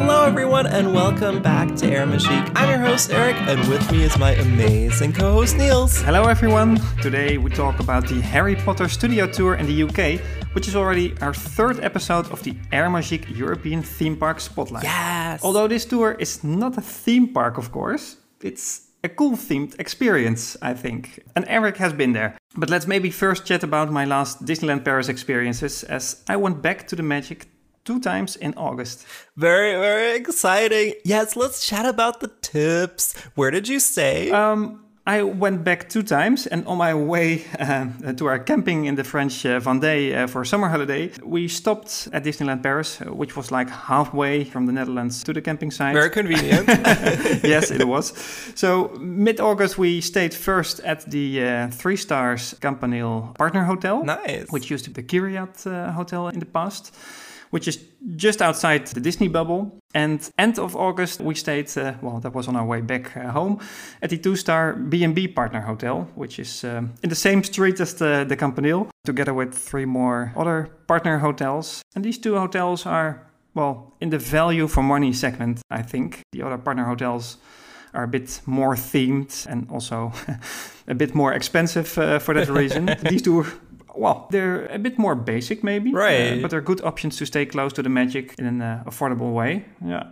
Hello, everyone, and welcome back to Air Magique. I'm your host, Eric, and with me is my amazing co host, Niels. Hello, everyone. Today we talk about the Harry Potter studio tour in the UK, which is already our third episode of the Air Magique European Theme Park Spotlight. Yes. Although this tour is not a theme park, of course, it's a cool themed experience, I think. And Eric has been there. But let's maybe first chat about my last Disneyland Paris experiences, as I went back to the magic two times in August. Very, very exciting. Yes, let's chat about the tips. Where did you stay? Um, I went back two times, and on my way uh, to our camping in the French uh, Vendée uh, for summer holiday, we stopped at Disneyland Paris, uh, which was like halfway from the Netherlands to the camping site. very convenient. yes, it was. So mid August, we stayed first at the uh, Three Stars Campanile Partner Hotel, nice. which used to be the Kyriad uh, Hotel in the past. Which is just outside the Disney bubble. And end of August, we stayed, uh, well, that was on our way back uh, home, at the two-star B&B Partner Hotel, which is um, in the same street as the, the Campanile, together with three more other partner hotels. And these two hotels are, well, in the value for money segment, I think. The other partner hotels are a bit more themed and also a bit more expensive uh, for that reason. These two well, they're a bit more basic, maybe. Right. Uh, but they're good options to stay close to the magic in an uh, affordable way. Yeah.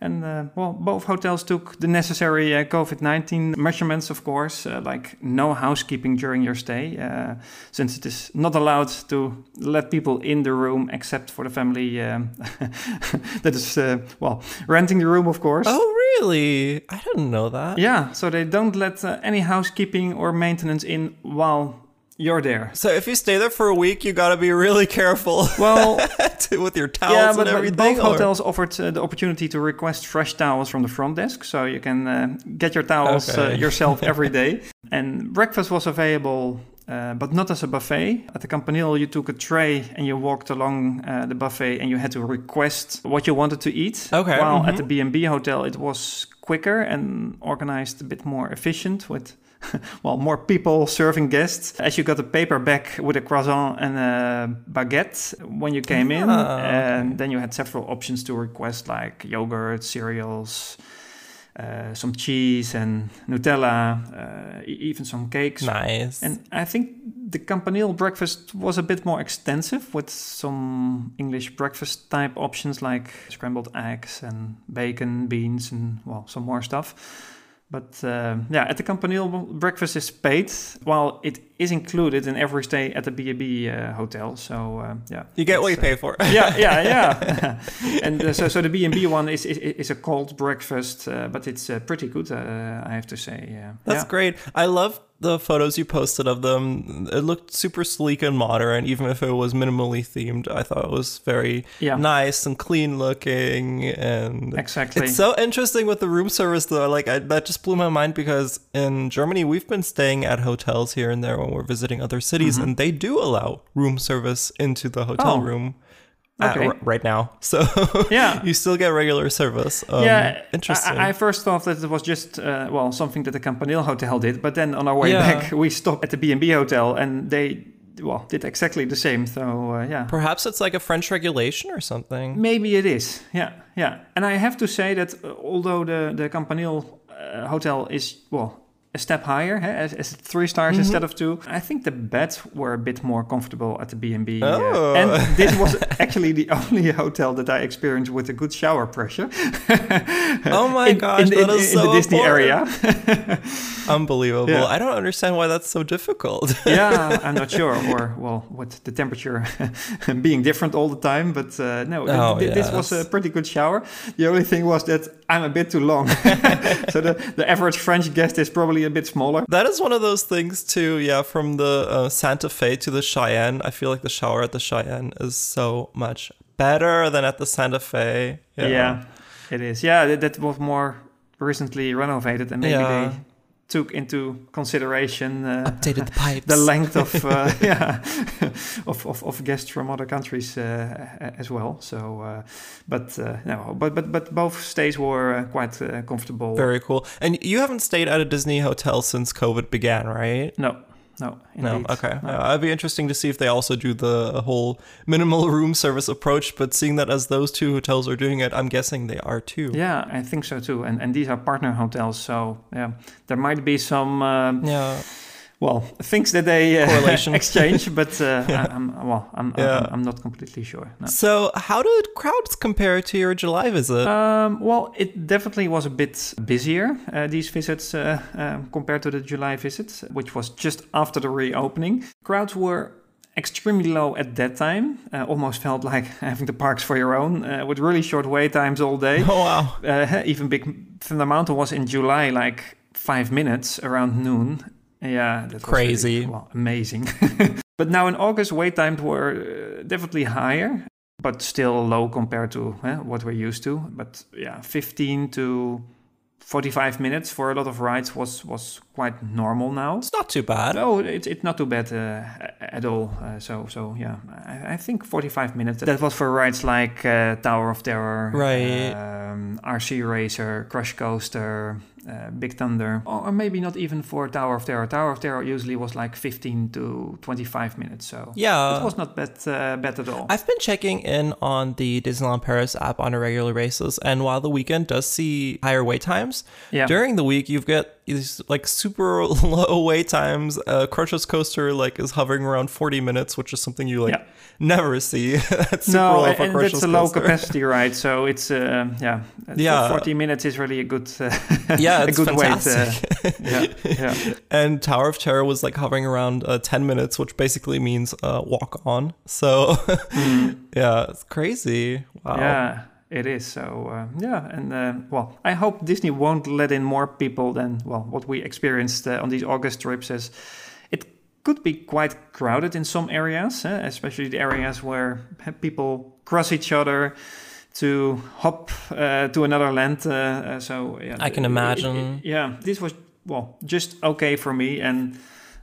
And uh, well, both hotels took the necessary uh, COVID 19 measurements, of course, uh, like no housekeeping during your stay, uh, since it is not allowed to let people in the room except for the family um, that is, uh, well, renting the room, of course. oh, really? I didn't know that. Yeah, so they don't let uh, any housekeeping or maintenance in while you're there. So if you stay there for a week, you got to be really careful. Well, to- with your towels yeah, and but, but everything. both or- hotels offered uh, the opportunity to request fresh towels from the front desk, so you can uh, get your towels uh, yourself every day. And breakfast was available, uh, but not as a buffet. At the Campanile, you took a tray and you walked along uh, the buffet, and you had to request what you wanted to eat. Okay, While mhm. at the B and B hotel, it was quicker and organized a bit more efficient with. Well, more people serving guests. As you got a paper bag with a croissant and a baguette when you came in, Ah, okay. and then you had several options to request, like yogurt, cereals, uh, some cheese and Nutella, uh, even some cakes. Nice. And I think the Campanile breakfast was a bit more extensive with some English breakfast type options like scrambled eggs and bacon, beans, and well, some more stuff. But uh, yeah, at the Campanile, breakfast is paid, while it is included in every stay at the B&B uh, hotel. So uh, yeah, you get what you uh, pay for. yeah, yeah, yeah. and uh, so, so the B and B one is, is is a cold breakfast, uh, but it's uh, pretty good, uh, I have to say. Yeah. That's yeah. great. I love the photos you posted of them. It looked super sleek and modern, even if it was minimally themed. I thought it was very Yeah. nice and clean looking. And Exactly. it's so interesting with the room service, though. Like I, that just blew my mind because in Germany we've been staying at hotels here and there when we're visiting other cities, and they do allow room service into the hotel Mm-hmm. Oh. room. Okay. right now, so Yeah. you still get regular service. Um, yeah, interesting. I, I first thought that it was just uh, well something that the Campanile Hotel did, but then on our way Yeah. back we stopped at the B and B hotel and they well did exactly the same. So uh, yeah, Perhaps it's like a French regulation or something. Maybe it is. Yeah, yeah. And I have to say that uh, although the the Campanile uh, hotel is well a step higher, hè, as, as three stars Mm-hmm. instead of two, I think the beds were a bit more comfortable at the B and B. Oh. And this was actually the only hotel that I experienced with a good shower pressure. Oh my in, gosh, in, that in, is in so the Disney important. area. Unbelievable. Yeah. I don't understand why that's so difficult. yeah, I'm not sure, or well, what the temperature being different all the time. But uh, no, Oh, th- this was a pretty good shower. The only thing was that I'm a bit too long, so the the average French guest is probably a bit smaller. that is one of those things too. Yeah, from the uh, Santa Fe to the Cheyenne, I feel like the shower at the Cheyenne is so much better than at the Santa Fe. Yeah, yeah it is. Yeah, that, that was more recently renovated, and maybe Yeah. they took into consideration uh, Updated the pipes. the length of uh, yeah of, of, of guests from other countries uh, as well. So, uh, but uh, no, but but but both stays were uh, quite uh, comfortable. Very cool. And you haven't stayed at a Disney hotel since COVID began, right? no, no, No, okay. No. Yeah, it'd be interesting to see if they also do the whole minimal room service approach. But seeing that as those two hotels are doing it, I'm guessing they are too. Yeah, I think so too. And and these are partner hotels, so yeah, there might be some um, Yeah. Well things that they uh, exchange, but uh, I, I'm well, I'm, Yeah. I'm I'm not completely sure. No. So, how did crowds compare to your July visit? Um, well, it definitely was a bit busier, uh, these visits, uh, uh, compared to the July visit, which was just after the reopening. Crowds were extremely low at that time, uh, almost felt like having the parks for your own, uh, with really short wait times all day. oh wow. Uh, even Big Thunder Mountain was in July, like five minutes around noon. Yeah, that Crazy. really, well, amazing. but now in August, wait times were uh, definitely higher, but still low compared to eh, what we're used to. But yeah, 15 to 45 minutes for a lot of rides was was quite normal now. It's not too bad. No, it's it's not too bad uh, at all. Uh, so so yeah, I, I think 45 minutes. That was for rides like uh, Tower of Terror, Right. Um, RC Racer, Crush Coaster, uh, Big Thunder, or, maybe not even for Tower of Terror. Tower of Terror usually was like 15 to 25 minutes. So Yeah. it was not bad uh, bad at all. I've been checking in on the Disneyland Paris app on a regular basis, and while the weekend does see higher wait times, yeah. during the week you've got these like super low wait times. Uh, Crush's coaster like is hovering around 40 minutes, which is something you like Yeah. never see. that's super no, low for and that's a low coaster. capacity ride, so it's uh, yeah, Yeah. 40 minutes is really a good uh, Yeah, a good fantastic. wait. Uh, yeah, yeah. and Tower of Terror was like hovering around uh, 10 minutes, which basically means uh, walk on. So yeah, it's crazy. Wow. Mm. Yeah, it is. So uh, yeah, and uh, well, I hope Disney won't let in more people than well what we experienced uh, on these August trips. As it could be quite crowded in some areas, eh, especially the areas where people cross each other to hop uh, to another land. Uh, uh, so yeah, I can it- it- imagine. yeah, this was well just okay for me, and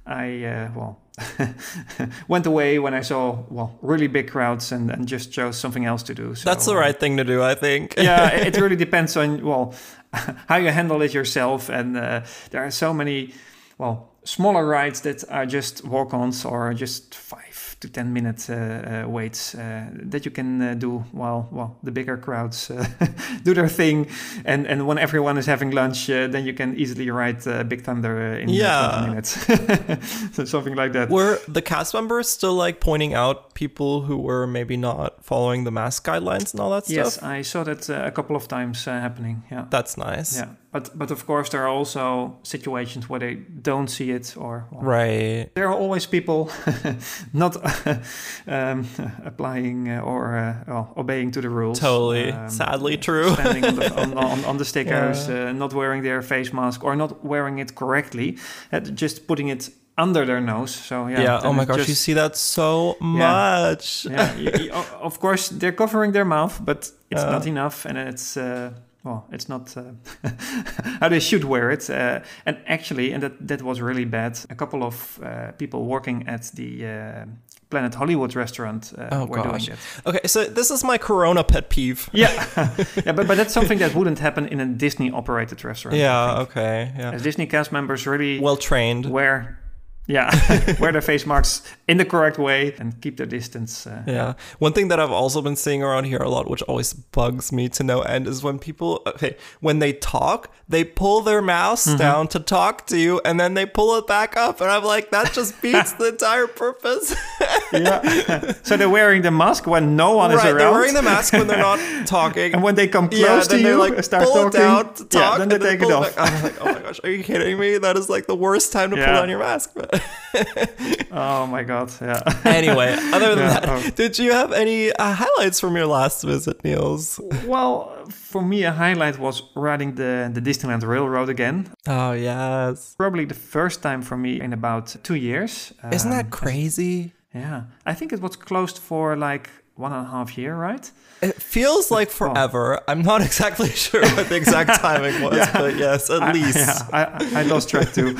I uh, well. went away when I saw well really big crowds and, and just chose something else to do. So, That's the right thing to do, I think. yeah, it it really depends on well how you handle it yourself, and uh, there are so many well smaller rides that are just walk-ons or just five to ten minute uh, uh, waits uh, that you can uh, do while well the bigger crowds uh, do their thing, and and when everyone is having lunch, uh, then you can easily uh, Big Thunder in Yeah. 20 minutes, so something like that. Were the cast members still like pointing out people who were maybe not following the mask guidelines and all that stuff? Yes. I saw that uh, a couple of times uh, happening. Yeah. That's nice. Yeah, but but of course there are also situations where they don't see it, or well, Right. there are always people not um, applying uh, or uh, well, obeying to the rules. Totally. Um, Sadly true. Standing on the, on, on, on the stickers, uh, not wearing their face mask or not wearing it correctly, uh, just putting it under their nose. So yeah. Yeah. Oh my gosh, just- you see that so much. yeah, you- you- of course they're covering their mouth, but it's Uh. not enough, and it's uh, well, it's not uh, how they should wear it. Uh, and actually, and that that was really bad. A couple of uh, people working at the uh, Planet Hollywood restaurant uh, Oh, were gosh. doing it. Okay, so this is my Corona pet peeve. Yeah, yeah, but but that's something that wouldn't happen in a Disney operated restaurant. Yeah. Okay. Yeah. As Disney cast members really Well trained. wear. Yeah, wear their face masks in the correct way and keep their distance. Uh, Yeah. One thing that I've also been seeing around here a lot, which always bugs me to no end, is when people, okay, when they talk, they pull their mouse Mm-hmm. down to talk to you and then they pull it back up. And I'm like, that just beats the entire purpose. yeah. so they're wearing the mask when no one is right. around. They're wearing the mask when they're not talking. And when they come close yeah, to you, they like start pull talking, it down to talk, yeah, then they and take it pull off. I'm like, oh my gosh, are you kidding me? That is like the worst time to pull Yeah. down your mask. But Oh my god, yeah. anyway, other than Yeah, that, oh. did you have any uh, highlights from your last visit, Niels? well, for me, a highlight was riding the the Disneyland Railroad again. Oh yes, Probably the first time for me in about two years. isn't Um, that crazy? Yeah, I think it was closed for like one and a half year, right? It feels like forever. I'm not exactly sure what the exact timing was, Yeah. but yes, at I- least. yeah, I, I- lost track too.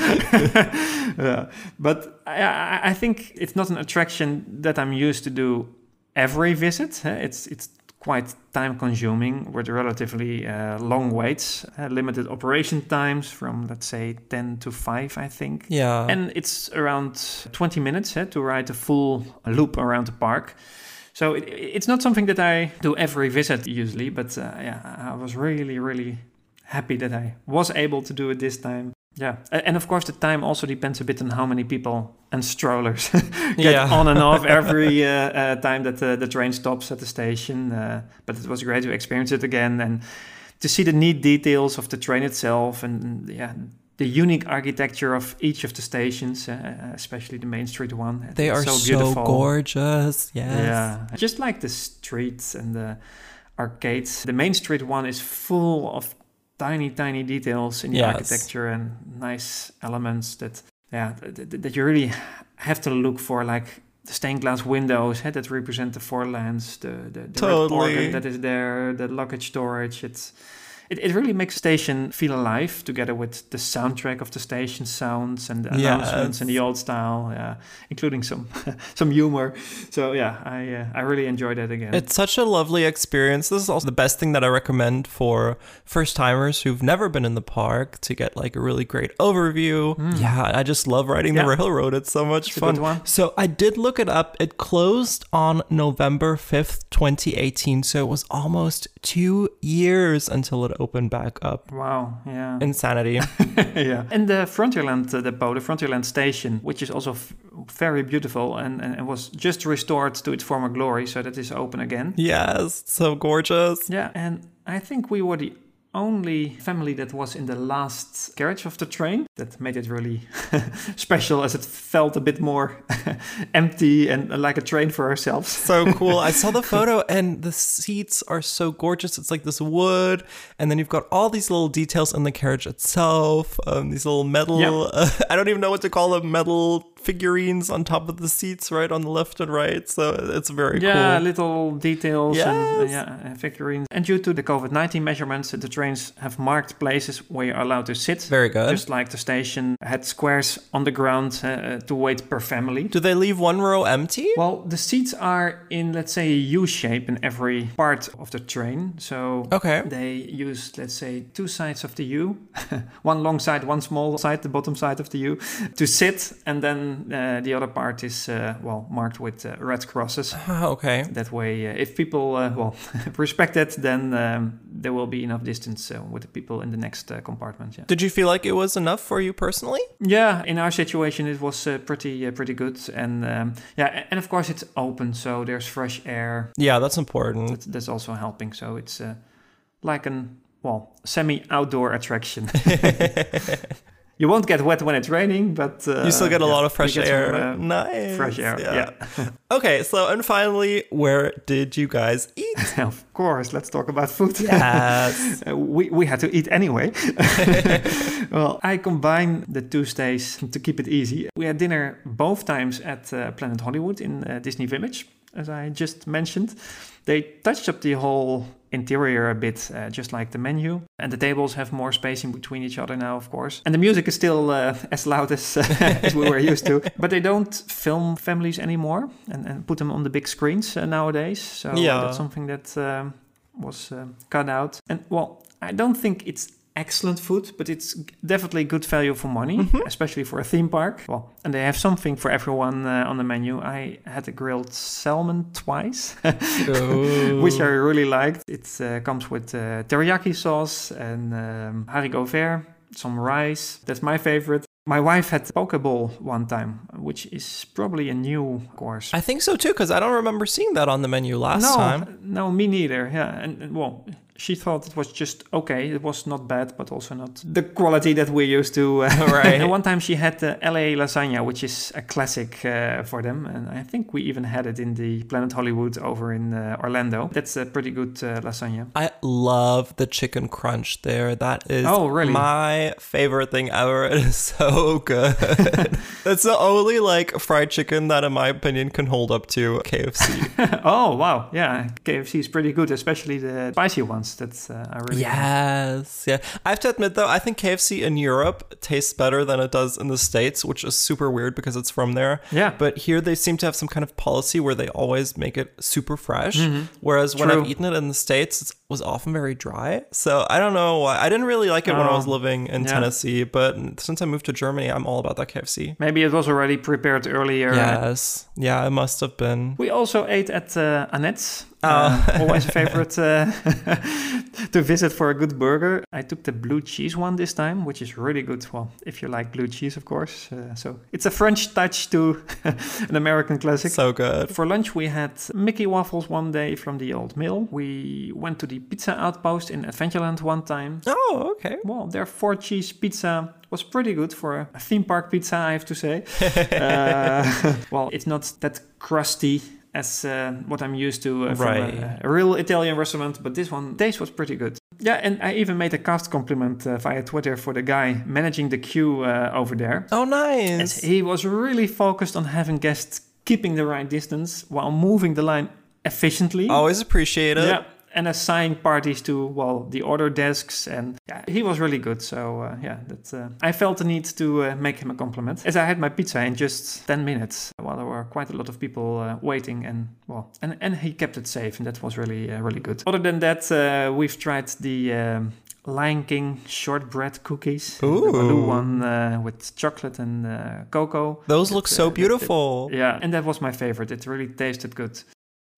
yeah. But I, I- I think it's not an attraction that I'm used to do every visit. eh. It's it's quite time consuming with relatively uh, long waits, uh, limited operation times from let's say 10 to 5, I think. Yeah. And it's around 20 minutes eh, to ride a full loop around the park. So it, it's not something that I do every visit usually, but uh, yeah, I was really, really happy that I was able to do it this time. Yeah, and of course the time also depends a bit on how many people and strollers get Yeah. on and off every uh, uh, time that the, the train stops at the station. Uh, but it was great to experience it again and to see the neat details of the train itself and yeah, the unique architecture of each of the stations, uh, especially the Main Street one. they It's are so, beautiful. gorgeous. Yes. Yeah, just like the streets and the arcades. The Main Street one is full of tiny, tiny details in the Yes. architecture and nice elements that, yeah, th- th- that you really have to look for, like the stained glass windows eh, that represent the four lands, the the, the red Totally. organ that is there, the luggage storage. It's it, it really makes the station feel alive together with the soundtrack of the station sounds and the announcements in the old style, yeah, including some some humor. So yeah, I uh, I really enjoyed that again. It's such a lovely experience. This is also the best thing that I recommend for first timers who've never been in the park to get like a really great overview. Yeah, I just love riding the Hmm. Railroad. It's so much It's fun. So I did look it up. It closed on November 5th, 2018. So it was almost two years until it opened back up. wow, yeah, Insanity. yeah. And the Frontierland uh, depot, the Frontierland station, which is also f- very beautiful and, and, and was just restored to its former glory, so that is open again. yes, so gorgeous. Yeah, and I think we were the only family that was in the last carriage of the train. That made it really special as it felt a bit more empty and like a train for ourselves. so cool. I saw the photo and the seats are so gorgeous. It's like this wood, and then you've got all these little details in the carriage itself. Um, these little metal, Yeah. uh, I don't even know what to call them, metal figurines on top of the seats, right on the left and right. So it's very Yeah, cool. little details and uh, yeah, uh, figurines. And due to the COVID 19 measurements, the trains have marked places where you're allowed to sit. Very good. Just like the station had squares on the ground uh, to wait per family. Do they leave one row empty? Well, the seats are in, let's say, a U shape in every part of the train. So Okay. they use, let's say, two sides of the U, one long side, one small side, the bottom side of the U, to sit, and then uh, the other part is, uh, well, marked with uh, red crosses. Ah, okay. That way, uh, if people, uh, well, respect it, then um, there will be enough distance uh, with the people in the next uh, compartment. Yeah. Did you feel like it was enough for you personally? Yeah, in our situation, it was uh, pretty uh, pretty good, and um, yeah, and of course it's open, so there's fresh air. Yeah, that's important. That, that's also helping. So it's uh, like an well semi-outdoor attraction. you won't get wet when it's raining, but uh, you still get a yeah, lot of fresh get some, air. uh, nice. fresh air. Yeah. Okay, so and finally, where did you guys eat? of course. Let's talk about food. Yes. Uh, we, we had to eat anyway. well, I combine the two stays to keep it easy. We had dinner both times at uh, Planet Hollywood in uh, Disney Village, as I just mentioned. They touched up the whole interior a bit, uh, just like the menu. And the tables have more spacing between each other now, of course. And the music is still uh, as loud as, as we were used to. But they don't film families anymore and, and put them on the big screens uh, nowadays. So uh, Yeah. that's something that um, was uh, cut out. And well, I don't think it's excellent food, but it's definitely good value for money, Mm-hmm. especially for a theme park. Well, and they have something for everyone uh, on the menu. I had a grilled salmon twice, which I really liked. It uh, comes with uh, teriyaki sauce and um, haricot vert, some rice. That's my favorite. My wife had poke bowl one time, which is probably a new course. I think so too, because I don't remember seeing that on the menu last no, time. no, me neither. Yeah, and, and well, she thought it was just okay. It was not bad, but also not the quality that we're used to. Uh, Right. and one time she had the LA lasagna, which is a classic uh, for them, and I think we even had it in the Planet Hollywood over in uh, Orlando. That's a pretty good uh, lasagna. I love the chicken crunch there. That is Oh, really? my favorite thing ever. It is so good. It's the only like fried chicken that, in my opinion, can hold up to KFC. oh wow, yeah, KFC is pretty good, especially the spicy ones. Restaurants. That's uh, I really Yes, yeah. I have to admit though, I think KFC in Europe tastes better than it does in the States, which is super weird because it's from there. Yeah. But here they seem to have some kind of policy where they always make it super fresh. Whereas when Mm-hmm. True. I've eaten it in the States, it was often very dry. So I don't know why. I didn't really like it when I Oh, was living in yeah. Tennessee, but since I moved to Germany, I'm all about that KFC. Maybe it was already prepared earlier. Yes. Yeah, it must have been. We also ate at uh, Annette's. Oh. Uh, always a favorite uh, to visit for a good burger. I took the blue cheese one this time, which is really good. Well, if you like blue cheese, of course. Uh, so it's a French touch to an American classic. So good. For lunch, we had Mickey waffles one day from the old mill. We went to the pizza outpost in Adventureland one time. Oh, okay. Well, their four cheese pizza was pretty good for a theme park pizza, I have to say. uh, well, it's not that crusty as uh, what I'm used to uh, from Right. a, a real Italian restaurant, but this one taste was pretty good. Yeah, and I even made a cast compliment uh, via Twitter for the guy managing the queue uh, over there. Oh, And nice. he was really focused on having guests keeping the right distance while moving the line efficiently. Always appreciate it. Yeah, and assigning parties to well the order desks, and yeah, he was really good. So uh, yeah, that uh, I felt the need to uh, make him a compliment, as I had my pizza in just ten minutes, while there were quite a lot of people uh, waiting, and well, and and he kept it safe, and that was really uh, really good. Other than that, uh, we've tried the. Um, Lion King shortbread cookies, the blue one uh, with chocolate and uh, cocoa. Those look so uh, beautiful. Yeah, and that was my favorite. It really tasted good.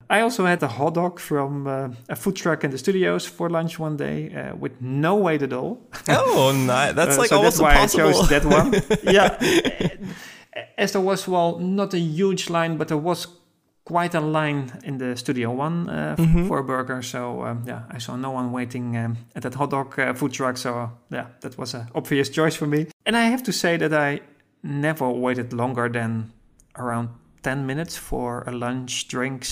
I also had a hot dog from uh, a food truck in the studios for lunch one day uh, with no wait at all. Oh, nice. That's Uh, like so almost that's why impossible. I chose that one. yeah, as there was well not a huge line, but there was quite a line in the studio one uh, Mhm. for a burger. So um, yeah, I saw no one waiting um, at that hot dog uh, food truck. So uh, yeah, that was an obvious choice for me. And I have to say that I never waited longer than around 10 minutes for a lunch, drinks,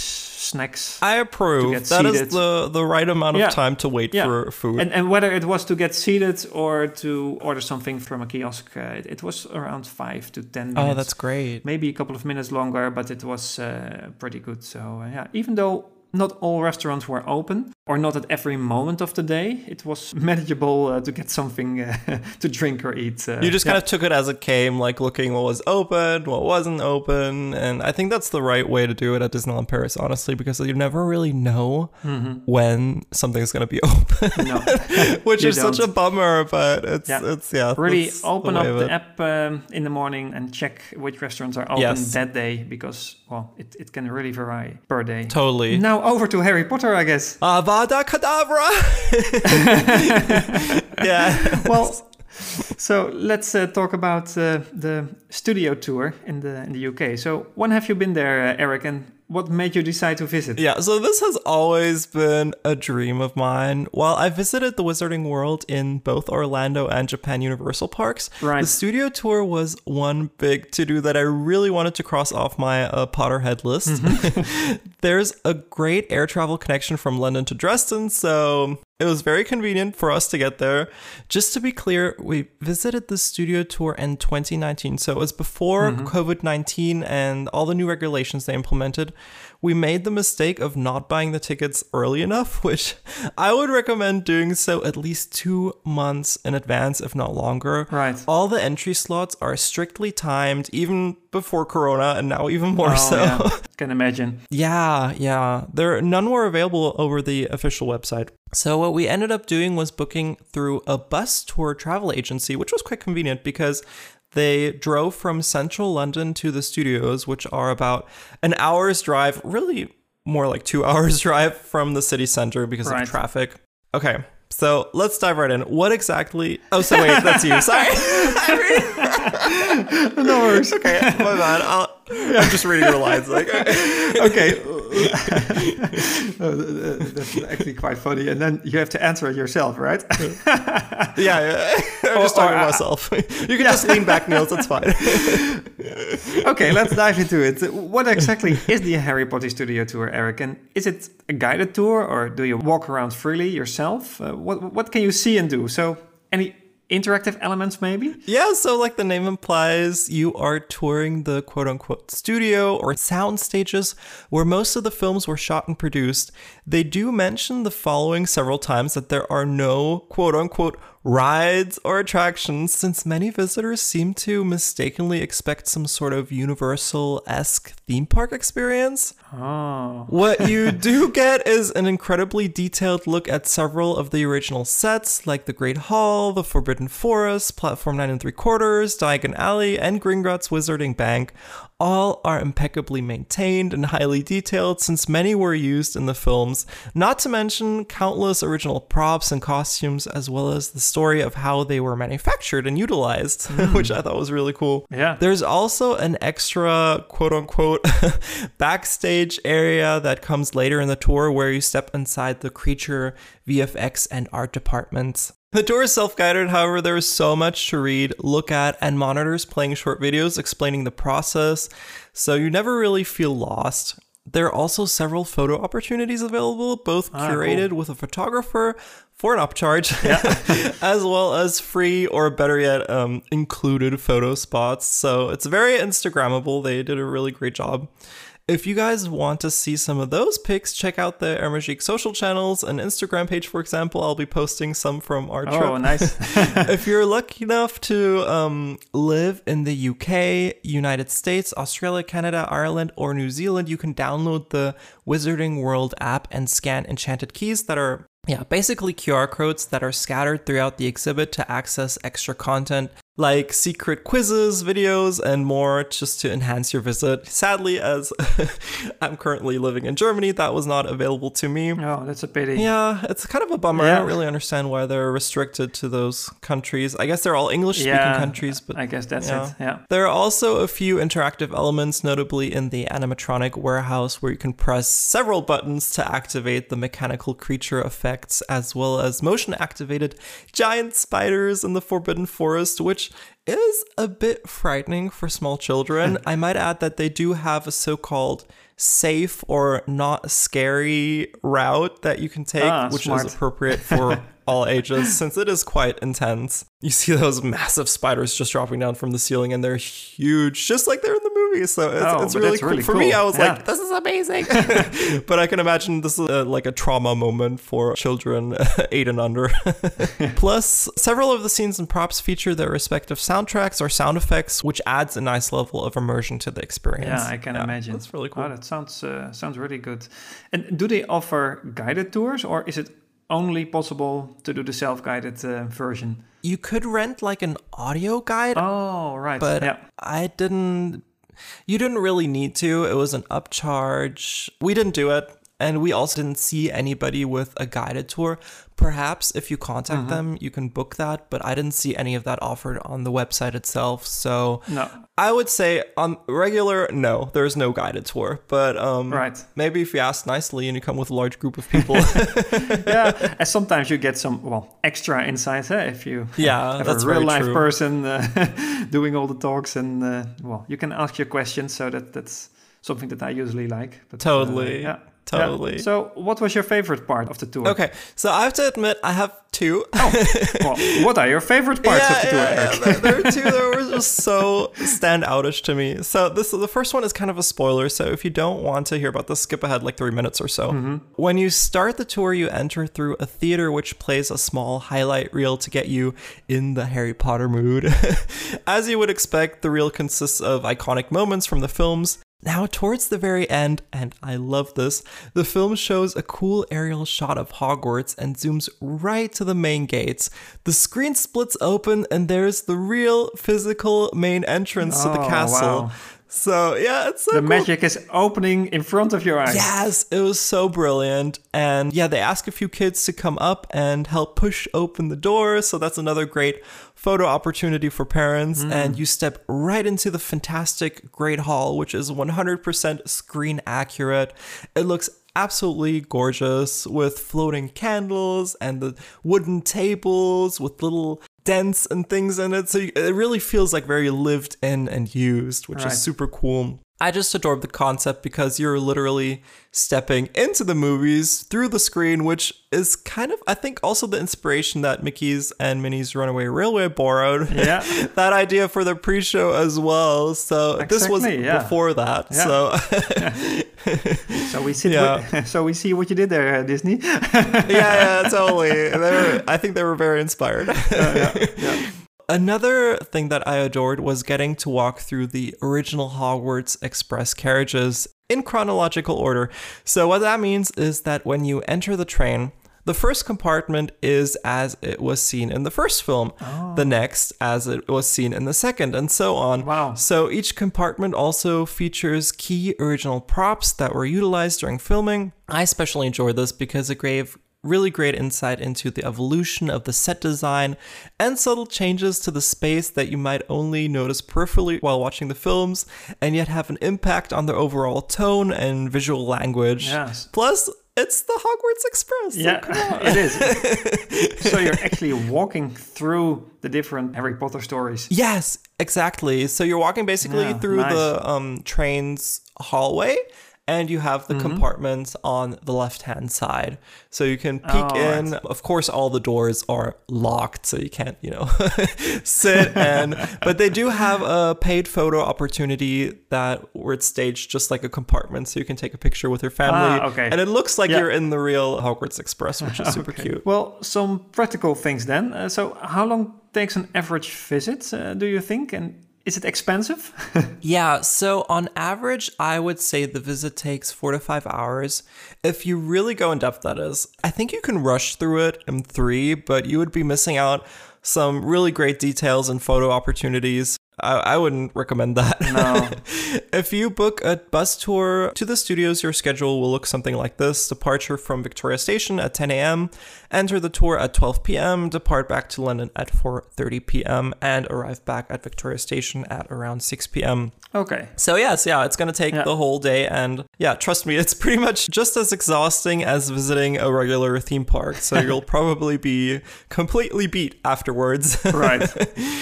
snacks. I approve. That is seated. the the right amount of Yeah. time to wait Yeah. for food. And, and whether it was to get seated or to order something from a kiosk, uh, it, it was around five to 10 minutes. oh, that's great. maybe a couple of minutes longer, but it was uh, pretty good. So uh, yeah, even though not all restaurants were open, or not at every moment of the day, it was manageable uh, to get something uh, to drink or eat. Uh, You just yeah. kind of took it as it came, like looking what was open, what wasn't open, and I think that's the right way to do it at Disneyland Paris, honestly, because you never really know Mhm. when something's gonna be open, No. which is such a bummer. But it's Yeah. it's yeah, really open up the app um, in the morning and check which restaurants are open Yes. that day because well it, it can really vary per day Totally. now over to harry potter i guess Avada Kedavra. yeah. well so let's uh, talk about uh, the studio tour in the in the uk so when have you been there uh, eric and what made you decide to visit Yeah, so this has always been a dream of mine. While I visited the Wizarding World in both Orlando and Japan Universal Parks, Right. the studio tour was one big to do that I really wanted to cross off my uh, Potterhead list. Mm-hmm. There's a great air travel connection from London to Dresden, so it was very convenient for us to get there. Just to be clear, we visited the studio tour in 2019, so it was before mm-hmm. COVID 19 and all the new regulations they implemented. We made the mistake of not buying the tickets early enough, which I would recommend doing so at least two months in advance, if not longer. Right. All the entry slots are strictly timed, even before Corona, and now even more Oh, so. yeah. can imagine Yeah, yeah. There none were available over the official website. So what we ended up doing was booking through a bus tour travel agency, which was quite convenient because they drove from central London to the studios, which are about an hour's drive, really more like 2 hours drive from the city center because Right. of traffic. Okay. So let's dive right in. What exactly? Oh, so wait, that's you. Sorry. no worries okay, my bad. I'll, I'm just reading your lines. Like, okay Uh, that's actually quite funny and then you have to answer it yourself right Yeah, yeah. I'm just Or- talking or, to uh, myself. You can just lean back, Niels. That's fine. okay, let's dive into it. What exactly is the Harry Potter Studio Tour, Eric? And is it a guided tour, or do you walk around freely yourself? Uh, what what can you see and do? So, any interactive elements, maybe? Yeah, so like the name implies, you are touring the quote unquote studio or sound stages where most of the films were shot and produced. They do mention the following several times that there are no quote unquote rides or attractions, since many visitors seem to mistakenly expect some sort of universal esque theme park experience. Oh. What you do get is an incredibly detailed look at several of the original sets, like the Great Hall, the Forbidden Forest, Platform 9 and 3 quarters, Diagon Alley, and Gringotts Wizarding Bank. All are impeccably maintained and highly detailed since many were used in the films, not to mention countless original props and costumes, as well as the story of how they were manufactured and utilized, hmm. which I thought was really cool. Yeah. There's also an extra quote unquote backstage area that comes later in the tour where you step inside the creature, VFX, and art departments. The tour is self guided, however, there is so much to read, look at, and monitors playing short videos explaining the process, so you never really feel lost. There are also several photo opportunities available, both Ah, curated with a photographer for an upcharge, as well as free or better yet, um, included photo spots. So it's very Instagrammable. They did a really great job. If you guys want to see some of those pics, check out the Hermagik social channels and Instagram page, for example. I'll be posting some from our trip Oh, nice. if you're lucky enough to um, live in the UK, United States, Australia, Canada, Ireland, or New Zealand, you can download the Wizarding World app and scan enchanted keys that are, yeah, basically QR codes that are scattered throughout the exhibit to access extra content like secret quizzes, videos, and more just to enhance your visit. Sadly, as I'm currently living in Germany, that was not available to me. oh, that's a pity. Yeah, it's kind of a bummer. I don't really understand why they're restricted to those countries. I guess they're all English speaking Yeah, countries, but I guess that's yeah. it. Yeah. There are also a few interactive elements, notably in the animatronic warehouse, where you can press several buttons to activate the mechanical creature effects, as well as motion activated giant spiders in the Forbidden Forest, which is a bit frightening for small children. I might add that they do have a so called safe or not scary route that you can take, Ah, which smart. is appropriate for all ages since it is quite intense. You see those massive spiders just dropping down from the ceiling and they're huge, just like they're in the movie. So it's, Oh, it's really that's cool. really For me. I was Yeah. like, this is amazing. but I can imagine this is uh like a trauma moment for children eight and under. Plus, several of the scenes and props feature their respective soundtracks or sound effects, which adds a nice level of immersion to the experience. Yeah, I can imagine. That's really cool. Oh, that sounds uh, sounds really good. And do they offer guided tours, or is it only possible to do the self-guided uh, version? You could rent like an audio guide Oh, right. but yeah. I didn't. You didn't really need to. It was an upcharge. We didn't do it, and we also didn't see anybody with a guided tour. Perhaps if you contact Mm-hmm. them, you can book that, but I didn't see any of that offered on the website itself. So No. I would say on regular, no, there's no guided tour. But um, Right. maybe if you ask nicely and you come with a large group of people, yeah, and sometimes you get some well extra insights eh, if you yeah, have that's a real life true. person uh, doing all the talks, and uh, well, you can ask your questions. So that that's something that I usually like. But, uh, Totally. yeah. Totally. Yeah. So, what was your favorite part of the tour? Okay, so I have to admit, I have two. Well, what are your favorite parts of the tour, Eric? There, there are two that were just so standoutish to me. So this the first one is kind of a spoiler. So if you don't want to hear about this, skip ahead like three minutes or so. Mm-hmm. When you start the tour, you enter through a theater which plays a small highlight reel to get you in the Harry Potter mood. As you would expect, the reel consists of iconic moments from the films. Now, towards the very end, and I love this, the film shows a cool aerial shot of Hogwarts and zooms right to the main gates. The screen splits open, and there's the real physical main entrance to the Oh, castle. wow. So, yeah, it's so The cool. magic is opening in front of your eyes. Yes, it was so brilliant. And yeah, they ask a few kids to come up and help push open the door. So that's another great photo opportunity for parents. Hmm. And you step right into the fantastic Great Hall, which is 100% screen accurate. It looks absolutely gorgeous with floating candles and the wooden tables with little dents and things in it. So it really feels like very lived in and used, which Right. is super cool. I just adored the concept because you're literally stepping into the movies through the screen, which is kind of, I think, also the inspiration that Mickey's and Minnie's Runaway Railway borrowed. Yeah. that idea for the pre show as well. So this was yeah. before that. Yeah. So, So we see. Yeah. so we see what you did there, uh, Disney. yeah, yeah, totally. They were, I think they were very inspired. Another thing that I adored was getting to walk through the original Hogwarts Express carriages in chronological order. So, what that means is that when you enter the train, the first compartment is as it was seen in the first film, the oh. next as it was seen in the second, and so on. Wow. So, each compartment also features key original props that were utilized during filming. I especially enjoyed this because it gave really great insight into the evolution of the set design and subtle changes to the space that you might only notice peripherally while watching the films and yet have an impact on the overall tone and visual language. Yes. Plus, it's the Hogwarts Express. Yeah, on. it is. so you're actually walking through the different Harry Potter stories. Yes, exactly. So you're walking basically Yeah, through nice. the um, train's hallway, and you have the Mm-hmm. compartments on the left hand side. So you can peek Oh, in. right. Of course, all the doors are locked, so you can't, you know, sit. And but they do have a paid photo opportunity that where it's staged just like a compartment, so you can take a picture with your family. Ah, okay. And it looks like Yeah. you're in the real Hogwarts Express, which is super Okay. cute. Well, some practical things then. Uh, so how long takes an average visit, uh, do you think? And is it expensive? Yeah, so on average, I would say the visit takes four to five hours. If you really go in depth, that is. I think you can rush through it in three, but you would be missing out some really great details and photo opportunities. I, I wouldn't recommend that. No. if you book a bus tour to the studios, your schedule will look something like this departure from Victoria Station at 10 a.m., enter the tour at 12 p.m., depart back to London at 4.30 p.m., and arrive back at Victoria Station at around 6 p.m. okay. So yes, yeah, it's gonna take Yeah. the whole day, and yeah, trust me, it's pretty much just as exhausting as visiting a regular theme park. So you'll probably be completely beat afterwards. Right.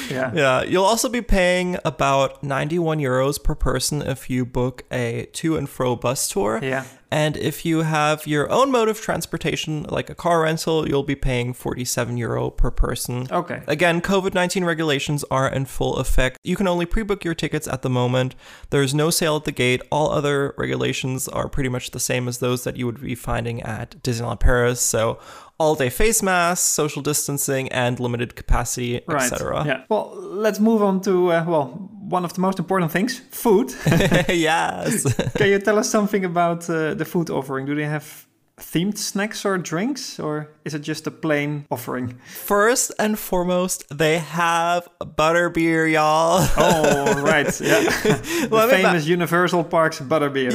Yeah. yeah, you'll also be paying about 91 euros per person if you book a to and fro bus tour. Yeah. And if you have your own mode of transportation, like a car rental, you'll be paying 47 euro per person. Okay. Again, COVID 19 regulations are in full effect. You can only pre book your tickets at the moment. There's no sale at the gate. All other regulations are pretty much the same as those that you would be finding at Disneyland Paris. So, all day face masks, social distancing, and limited capacity, Right. etc. Yeah. Well, let's move on to uh, well one of the most important things: food. yes. Can you tell us something about uh, the food offering? Do they have themed snacks or drinks, or is it just a plain offering? First and foremost, they have butterbeer, y'all. Oh, right. Yeah. the famous Universal Parks butterbeer.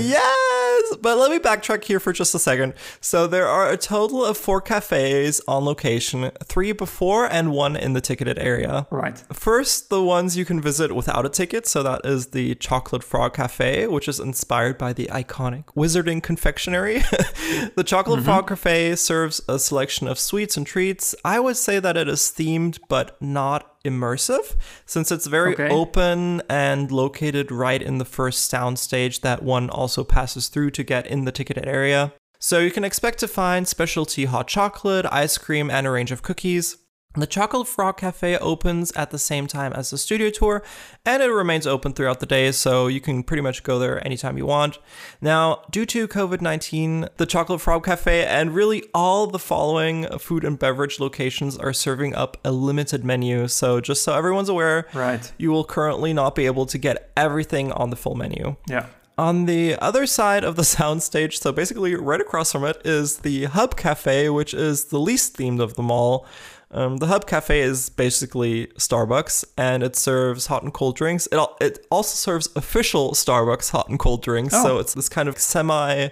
Yes, but let me backtrack here for just a second. So there are a total of four cafes on location, three before and one in the ticketed area. Right. First, the ones you can visit without a ticket. So that is the Chocolate Frog Cafe, which is inspired by the iconic Wizarding Confectionery. the Chocolate mm-hmm. Frog Cafe serves a selection of sweets and treats. I would say that it is themed, but not immersive, since it's very Okay. open and located right in the first soundstage that one also passes through to get in the ticketed area. So you can expect to find specialty hot chocolate, ice cream, and a range of cookies. The Chocolate Frog Cafe opens at the same time as the studio tour, and it remains open throughout the day, so you can pretty much go there anytime you want. Now, due to COVID 19, the Chocolate Frog Cafe and really all the following food and beverage locations are serving up a limited menu, so just so everyone's aware, Right. you will currently not be able to get everything on the full menu. Yeah. On the other side of the soundstage, so basically right across from it, is the Hub Cafe, which is the least themed of them all. Um, the Hub Cafe is basically Starbucks, and it serves hot and cold drinks. It al- it also serves official Starbucks hot and cold drinks, so Oh. it's this kind of semi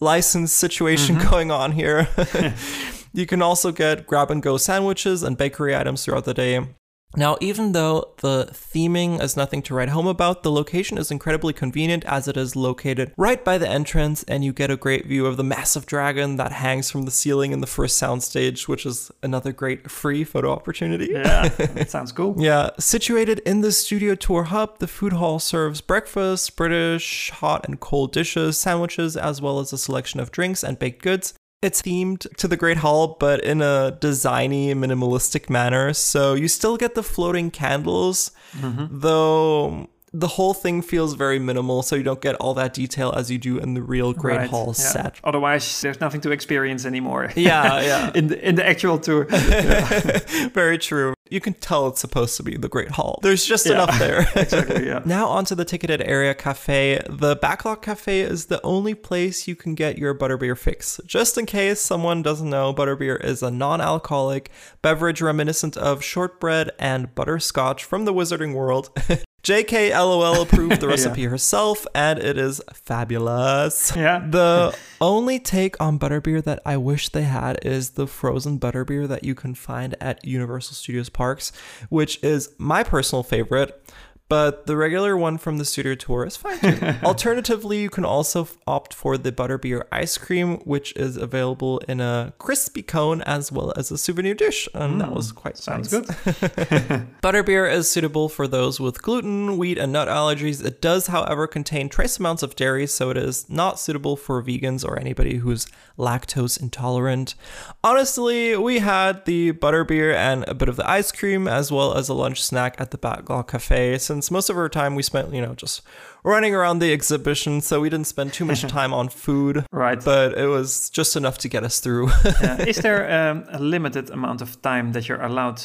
licensed situation going on here. you can also get grab and go sandwiches and bakery items throughout the day. Now, even though the theming is nothing to write home about, the location is incredibly convenient as it is located right by the entrance, and you get a great view of the massive dragon that hangs from the ceiling in the first soundstage, which is another great free photo opportunity. Yeah, that sounds cool. Yeah, situated in the studio tour hub, the food hall serves breakfast, British hot and cold dishes, sandwiches, as well as a selection of drinks and baked goods. It's themed to the Great Hall, but in a designy, minimalistic manner. So you still get the floating candles, mm-hmm. though the whole thing feels very minimal, so you don't get all that detail as you do in the real Great Right, Hall yeah. set. Otherwise, there's nothing to experience anymore. Yeah, yeah. in the in the actual tour. very true. You can tell it's supposed to be the Great Hall. There's just Yeah. enough there. exactly. Yeah. Now onto the ticketed area cafe. The Backlot Cafe is the only place you can get your butterbeer fix. Just in case someone doesn't know, butterbeer is a non-alcoholic beverage reminiscent of shortbread and butterscotch from the Wizarding World. JK LOL approved the Yeah. recipe herself, and it is fabulous. Yeah. The only take on butterbeer that I wish they had is the frozen butterbeer that you can find at Universal Studios Parks, which is my personal favorite. But the regular one from the studio tour is fine too. Alternatively, you can also opt for the butterbeer ice cream, which is available in a crispy cone as well as a souvenir dish, and that hmm, was quite Sounds nice. good. Butterbeer is suitable for those with gluten, wheat, and nut allergies. It does, however, contain trace amounts of dairy, so it is not suitable for vegans or anybody who's lactose intolerant. Honestly, we had the butterbeer and a bit of the ice cream, as well as a lunch snack at the Backlot Cafe, since most of our time we spent, you know, just running around the exhibition, so we didn't spend too much time on food. Right. But it was just enough to get us through. Yeah. Is there um, a limited amount of time that you're allowed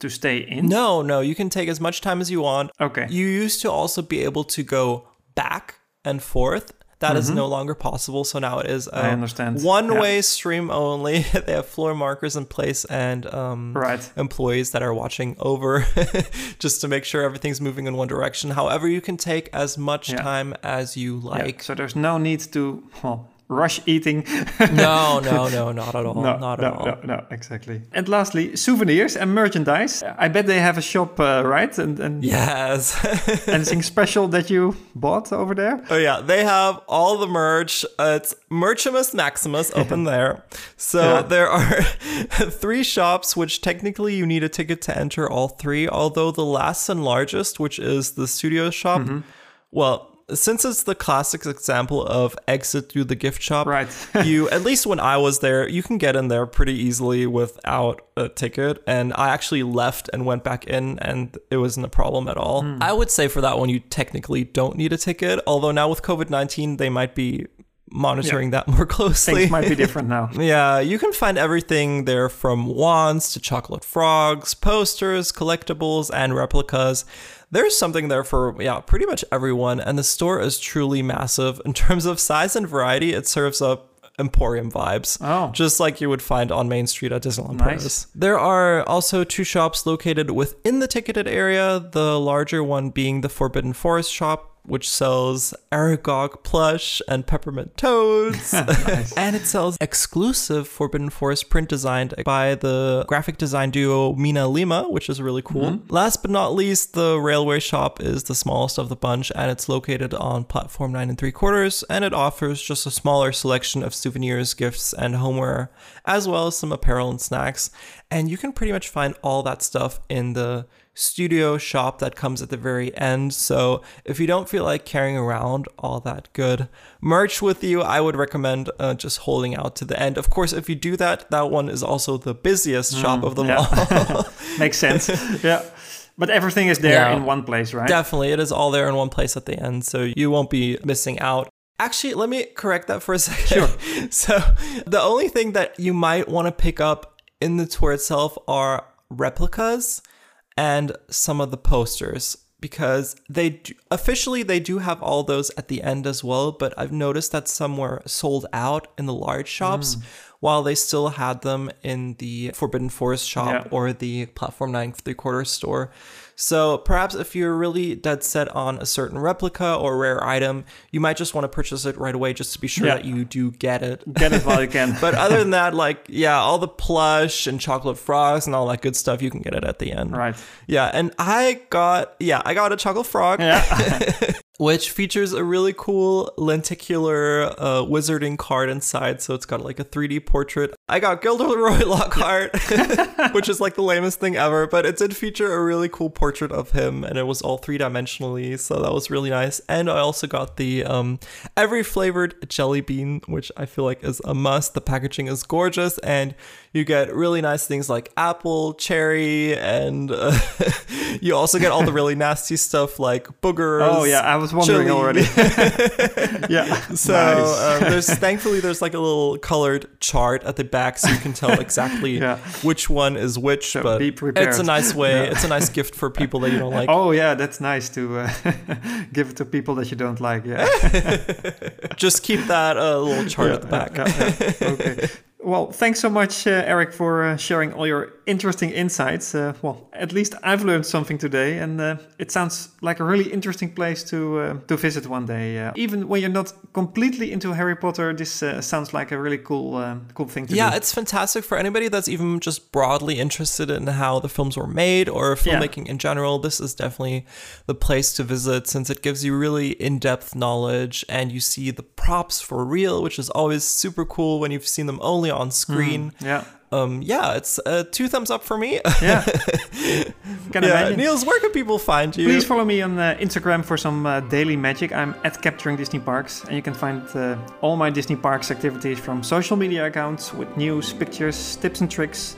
to stay in? no, no, you can take as much time as you want. Okay. You used to also be able to go back and forth. That is no longer possible. So now it is a Mm-hmm. I understand. one Yeah. way stream only. they have floor markers in place and um, Right. employees that are watching over just to make sure everything's moving in one direction. However, you can take as much Yeah. time as you Yeah, like. So there's no need to well rush eating. no, no, no, not at all. no, not no, at all. no, no, exactly. And lastly, souvenirs and merchandise. I bet they have a shop, uh, right? And, and Yes. anything special that you bought over there? Oh yeah, they have all the merch. Uh, it's Merchimus Maximus open there. So Yeah. there are three shops, which technically you need a ticket to enter all three. Although the last and largest, which is the studio shop, Mm-hmm. well, since it's the classic example of exit through the gift shop, Right. you at least when I was there, you can get in there pretty easily without a ticket. And I actually left and went back in, and it wasn't a problem at all. Hmm. I would say for that one, you technically don't need a ticket. Although now with COVID nineteen, they might be monitoring that more closely. Things might be different now. Yeah, you can find everything there from wands to chocolate frogs, posters, collectibles, and replicas. There's something there for, yeah, pretty much everyone, and the store is truly massive. In terms of size and variety, it serves up Emporium vibes. Oh. Just like you would find on Main Street at Disneyland Nice. Paris. There are also two shops located within the ticketed area, the larger one being the Forbidden Forest shop, which sells Aragog plush and peppermint toads. and it sells exclusive Forbidden Forest print designed by the graphic design duo Mina Lima, which is really cool. Mm-hmm. Last but not least, the railway shop is the smallest of the bunch and it's located on platform 9 and 3 quarters and it offers just a smaller selection of souvenirs, gifts, and homeware, as well as some apparel and snacks. And you can pretty much find all that stuff in the studio shop that comes at the very end. So if you don't feel like carrying around all that good merch with you, I would recommend uh, just holding out to the end. Of course, if you do that, that one is also the busiest shop of them yeah. all. Makes sense. yeah. But everything is there Yeah. in one place, right? Definitely, it is all there in one place at the end, so you won't be missing out. Actually, let me correct that for a second. Sure. so, the only thing that you might want to pick up in the tour itself are replicas and some of the posters because they do, officially they do have all those at the end as well but i've noticed that some were sold out in the large shops mm. while they still had them in the Forbidden Forest shop Yeah. or the Platform 9 three quarter store. So perhaps if you're really dead set on a certain replica or rare item, you might just want to purchase it right away just to be sure Yeah. that you do get it. Get it while you can. But other than that, like, yeah, all the plush and chocolate frogs and all that good stuff, you can get it at the end. right. Yeah, and I got, yeah, I got a chocolate frog, Yeah. which features a really cool lenticular uh, wizarding card inside. So it's got like a 3D portrait. I got Gilderoy Lockhart, which is like the lamest thing ever, but it did feature a really cool portrait of him, and it was all three dimensionally. So that was really nice. And I also got the um, every flavored jelly bean, which I feel like is a must. The packaging is gorgeous, and you get really nice things like apple, cherry, and uh, you also get all the really nasty stuff like boogers. Oh yeah, I was wondering chili. already. yeah. So Nice. um, there's thankfully there's like a little colored chart at the back so you can tell exactly Yeah. which one is which. So but it's a nice way. It's a nice gift for people that you don't like. oh yeah, that's nice to uh, give it to people that you don't like. Yeah. Just keep that uh, little chart Yeah, at the back. yeah, yeah, yeah. Okay. Well, thanks so much, uh, Eric, for uh, sharing all your interesting insights. Uh, well, at least I've learned something today, and uh, it sounds like a really interesting place to uh, to visit one day. Uh, even when you're not completely into Harry Potter, this uh, sounds like a really cool cool thing to do. Yeah, do. it's fantastic for anybody that's even just broadly interested in how the films were made or Yeah. filmmaking in general. This is definitely the place to visit since it gives you really in depth knowledge and you see the props for real, which is always super cool when you've seen them only on screen. yeah, Um, yeah, it's uh, two thumbs up for me. yeah. Can yeah, imagine. Niels, where can people find you? Please follow me on uh, Instagram for some uh, daily magic. I'm at Capturing Disney Parks, and you can find uh, all my Disney Parks activities from social media accounts with news, pictures, tips and tricks,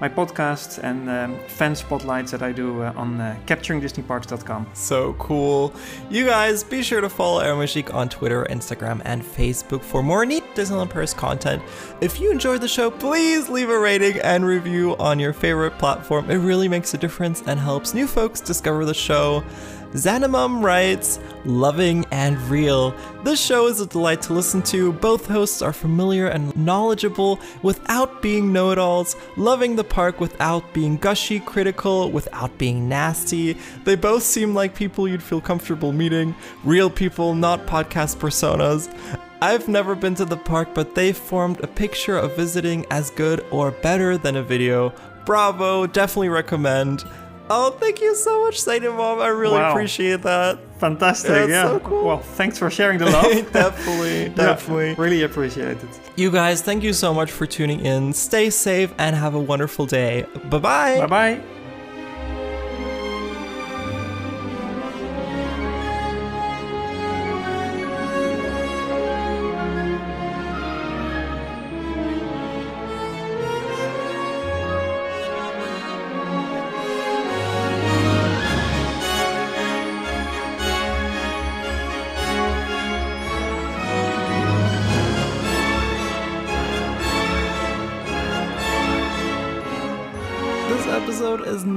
my podcast, and um, fan spotlights that I do uh, on uh, capturingdisneyparks.com. So cool. You guys, be sure to follow Aeromajik on Twitter, Instagram, and Facebook for more neat Disneyland Paris content. If you enjoyed the show, please leave a rating and review on your favorite platform. It really makes a difference and helps new folks discover the show. Xanimum writes, loving and real. This show is a delight to listen to. Both hosts are familiar and knowledgeable without being know it alls, loving the park without being gushy, critical without being nasty. They both seem like people you'd feel comfortable meeting, real people, not podcast personas. I've never been to the park, but they formed a picture of visiting as good or better than a video. Bravo, definitely recommend. Oh, thank you so much, Sadie Mom. I really Wow. appreciate that. Fantastic! That's yeah. so cool. Well, thanks for sharing the love. definitely, Yeah, definitely. really appreciate it. You guys, thank you so much for tuning in. Stay safe and have a wonderful day. Bye bye. Bye bye.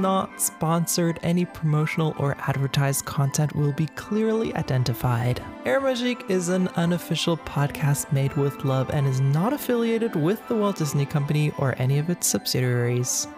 Not sponsored. Any promotional or advertised content will be clearly identified. Air Magique is an unofficial podcast made with love and is not affiliated with the Walt Disney Company or any of its subsidiaries.